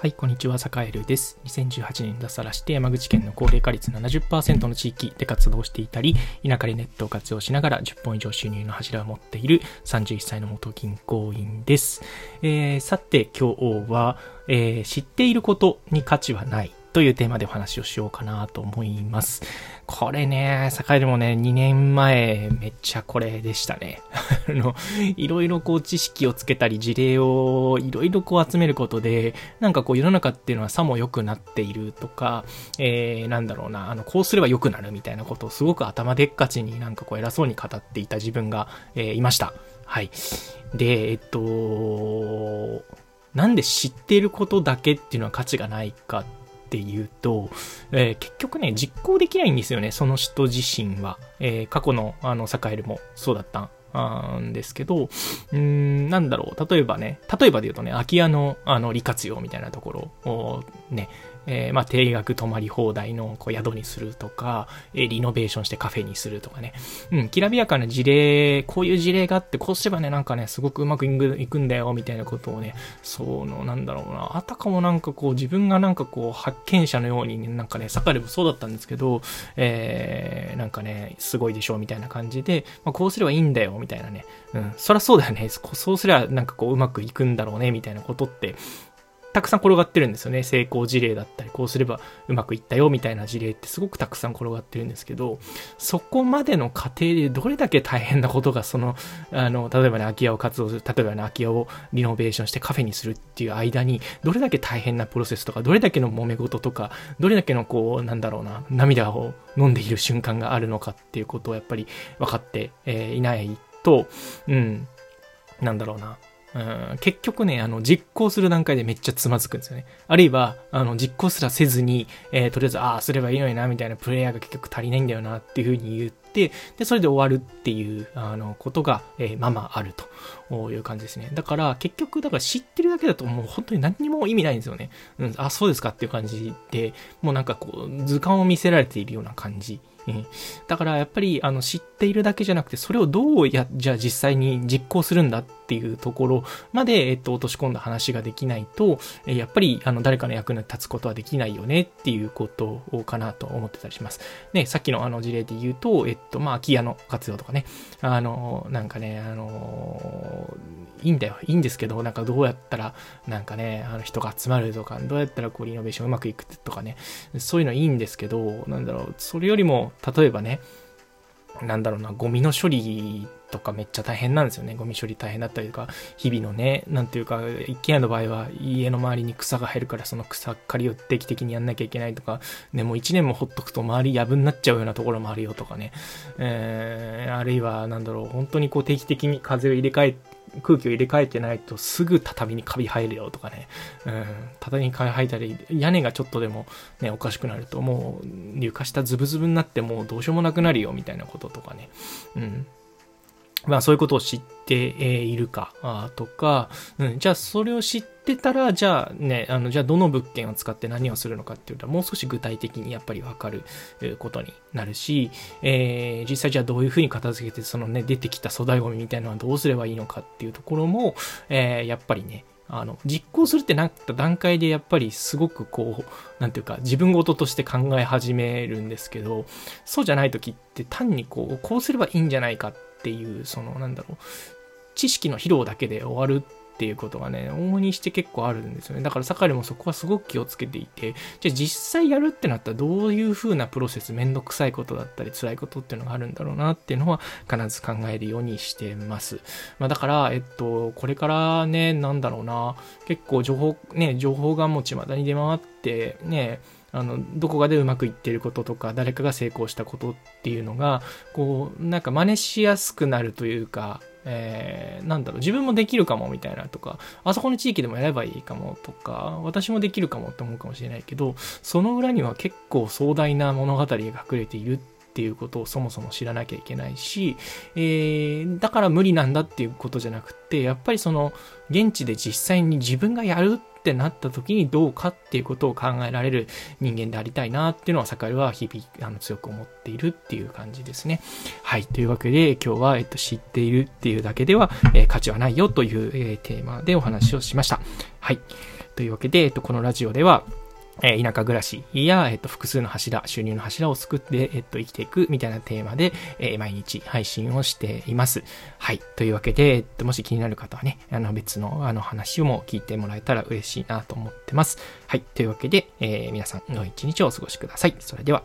はい、こんにちは、坂エルです。2018年脱サラして山口県の高齢化率70%の地域で活動していたり、田舎でネットを活用しながら10本以上収入の柱を持っている31歳の元銀行員です。えー、さて、今日は、えー、知っていることに価値はないというテーマでお話をしようかなと思います。これね、境でもね、2年前めっちゃこれでしたね。あの、いろいろこう知識をつけたり事例をいろいろこう集めることで、なんかこう世の中っていうのはさも良くなっているとか、えー、なんだろうな、あの、こうすれば良くなるみたいなことをすごく頭でっかちになんかこう偉そうに語っていた自分が、えー、いました。はい。で、えっと、なんで知っていることだけっていうのは価値がないかってていうと、えー、結局ね、実行できないんですよね、その人自身は。えー、過去の、あの、サカエルもそうだったんですけど、うん、なんだろう、例えばね、例えばで言うとね、空き家の、あの、利活用みたいなところを、ね、えー、まあ、定額泊まり放題のこう宿にするとか、えー、リノベーションしてカフェにするとかね。うん、きらびやかな事例、こういう事例があって、こうすればね、なんかね、すごくうまくいくんだよ、みたいなことをね、その、なんだろうな、あたかもなんかこう、自分がなんかこう、発見者のように、ね、なんかね、坂でもそうだったんですけど、えー、なんかね、すごいでしょ、みたいな感じで、まあ、こうすればいいんだよ、みたいなね。うん、そりゃそうだよね。そうすればなんかこう、うまくいくんだろうね、みたいなことって、たくさん転がってるんですよね。成功事例だったり、こうすればうまくいったよみたいな事例ってすごくたくさん転がってるんですけど、そこまでの過程でどれだけ大変なことがその、あの、例えばね、空き家を活動する、例えばね、空き家をリノベーションしてカフェにするっていう間に、どれだけ大変なプロセスとか、どれだけの揉め事とか、どれだけのこう、なんだろうな、涙を飲んでいる瞬間があるのかっていうことをやっぱり分かって、えー、いないと、うん、なんだろうな、うん、結局ね、あの、実行する段階でめっちゃつまずくんですよね。あるいは、あの、実行すらせずに、えー、とりあえず、ああ、すればいいのにな、みたいなプレイヤーが結局足りないんだよな、っていうふうに言っ、で、それで終わるっていう、あの、ことが、えー、まあまああるという感じですね。だから、結局、だから知ってるだけだともう本当に何にも意味ないんですよね。うん、あ、そうですかっていう感じで、もうなんかこう、図鑑を見せられているような感じうん、だからやっぱりあの知っているだけじゃなくて、それをどうや、じゃあ実際に実行するんだっていうところまで、えっと、落とし込んだ話ができないと、えやっぱりあの誰かの役に立つことはできないよねっていうことかなと思ってたりします。ね、さっきのあの事例で言うと、えっと、まあ、空き家の活用とかね、あの、なんかね、あの、いいんだよ、いいんですけど、なんかどうやったら、なんかね、あの人が集まるとか、どうやったらこうリノベーションうまくいくとかね、そういうのいいんですけど、なんだろう、それよりも、例えばね、なんだろうな、ゴミの処理とかめっちゃ大変なんですよね。ゴミ処理大変だったりとか、日々のね、なんていうか、一軒家の場合は家の周りに草が生えるからその草刈りを定期的にやんなきゃいけないとか、ね、もう一年もほっとくと周りやぶになっちゃうようなところもあるよとかね。えー、あるいは、なんだろう、本当にこう定期的に風を入れ替え空気を入れ替えてないとすぐ畳にカビ生えるよとかね、うん、畳にカビ生えたり、屋根がちょっとでもね、おかしくなるともう床下ズブズブになってもうどうしようもなくなるよみたいなこととかね、うん。まあそういうことを知っているかとか、うん、じゃあそれを知ってたら、じゃあね、あの、じゃあどの物件を使って何をするのかっていうと、もう少し具体的にやっぱりわかることになるし、えー、実際じゃあどういうふうに片付けて、そのね、出てきた粗大ゴミみたいなのはどうすればいいのかっていうところも、えー、やっぱりね、あの、実行するってなった段階でやっぱりすごくこう、なんていうか自分事として考え始めるんですけど、そうじゃない時って単にこう、こうすればいいんじゃないかってっていう、そのなんだろう、知識の披露だけで終わるっていうことがね、往々にして結構あるんですよね。だから坂でもそこはすごく気をつけていて、じゃあ実際やるってなったらどういう風なプロセス、めんどくさいことだったり辛いことっていうのがあるんだろうなっていうのは必ず考えるようにしてます。まあだから、えっと、これからね、なんだろうな、結構情報、ね、情報がもう巷に出回って、ね、あの、どこかでうまくいってることとか、誰かが成功したことっていうのが、こう、なんか真似しやすくなるというか、えー、なんだろう、自分もできるかもみたいなとか、あそこの地域でもやればいいかもとか、私もできるかもって思うかもしれないけど、その裏には結構壮大な物語が隠れているっていうことをそもそも知らなきゃいけないし、えー、だから無理なんだっていうことじゃなくて、やっぱりその、現地で実際に自分がやるってなった時にどうかっていうことを考えられる人間でありたいなっていうのは、坂井は日々あの強く思っているっていう感じですね。はい。というわけで、今日は、えっと、知っているっていうだけでは、えー、価値はないよという、えー、テーマでお話をしました。はい。というわけで、えっと、このラジオでは、え田舎暮らしや、えっと、複数の柱、収入の柱を作って、えっと、生きていくみたいなテーマで、え毎日配信をしています。はい。というわけで、えっと、もし気になる方はね、あの、別の、あの、話をも聞いてもらえたら嬉しいなと思ってます。はい。というわけで、えー、皆さん、の一日をお過ごしください。それでは。